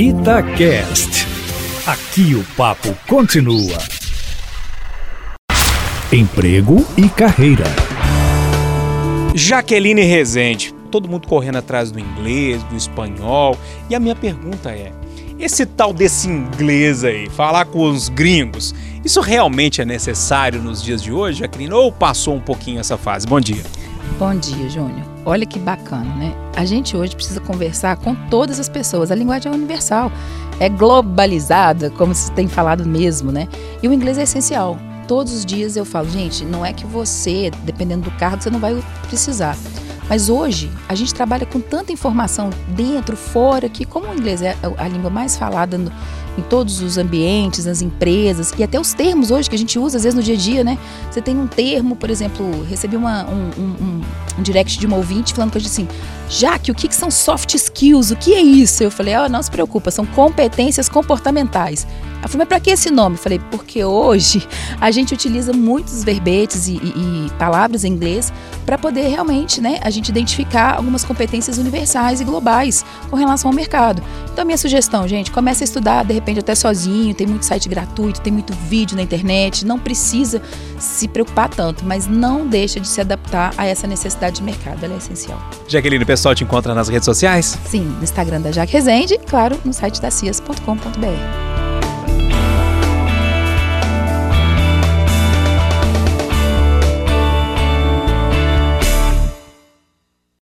Itacast. Aqui o papo continua. Emprego e carreira. Jaqueline Rezende. Todo mundo correndo atrás do inglês, do espanhol. E a minha pergunta é: esse tal desse inglês aí, falar com os gringos, isso realmente é necessário nos dias de hoje, Jaqueline? Ou passou um pouquinho essa fase? Bom dia. Bom dia, Júnior. Olha que bacana, né? A gente hoje precisa conversar com todas as pessoas. A linguagem é universal, é globalizada, como se tem falado mesmo, né? E o inglês é essencial. Todos os dias eu falo, gente, não é que você, dependendo do cargo, você não vai precisar. Mas hoje a gente trabalha com tanta informação dentro, fora, que como o inglês é a língua mais falada no, em todos os ambientes, nas empresas e até os termos hoje que a gente usa às vezes no dia a dia, né? Você tem um termo, por exemplo, recebi uma, um, um, um, direct de uma ouvinte falando com a gente assim, Jaque, o que, que são soft skills? O que é isso? Eu falei, oh, não se preocupa, são competências comportamentais. Ela falou, mas para que esse nome? Eu falei, porque hoje a gente utiliza muitos verbetes e, e, e palavras em inglês para poder realmente, né, a gente identificar algumas competências universais e globais com relação ao mercado. Então, minha sugestão, gente, comece a estudar, de repente, até sozinho, tem muito site gratuito, tem muito vídeo na internet, não precisa se preocupar tanto, mas não deixa de se adaptar a essa necessidade de mercado, ela é essencial. Jaqueline, pessoal te encontra nas redes sociais? Sim, no Instagram da Jaque Rezende e, claro, no site da cias.com.br.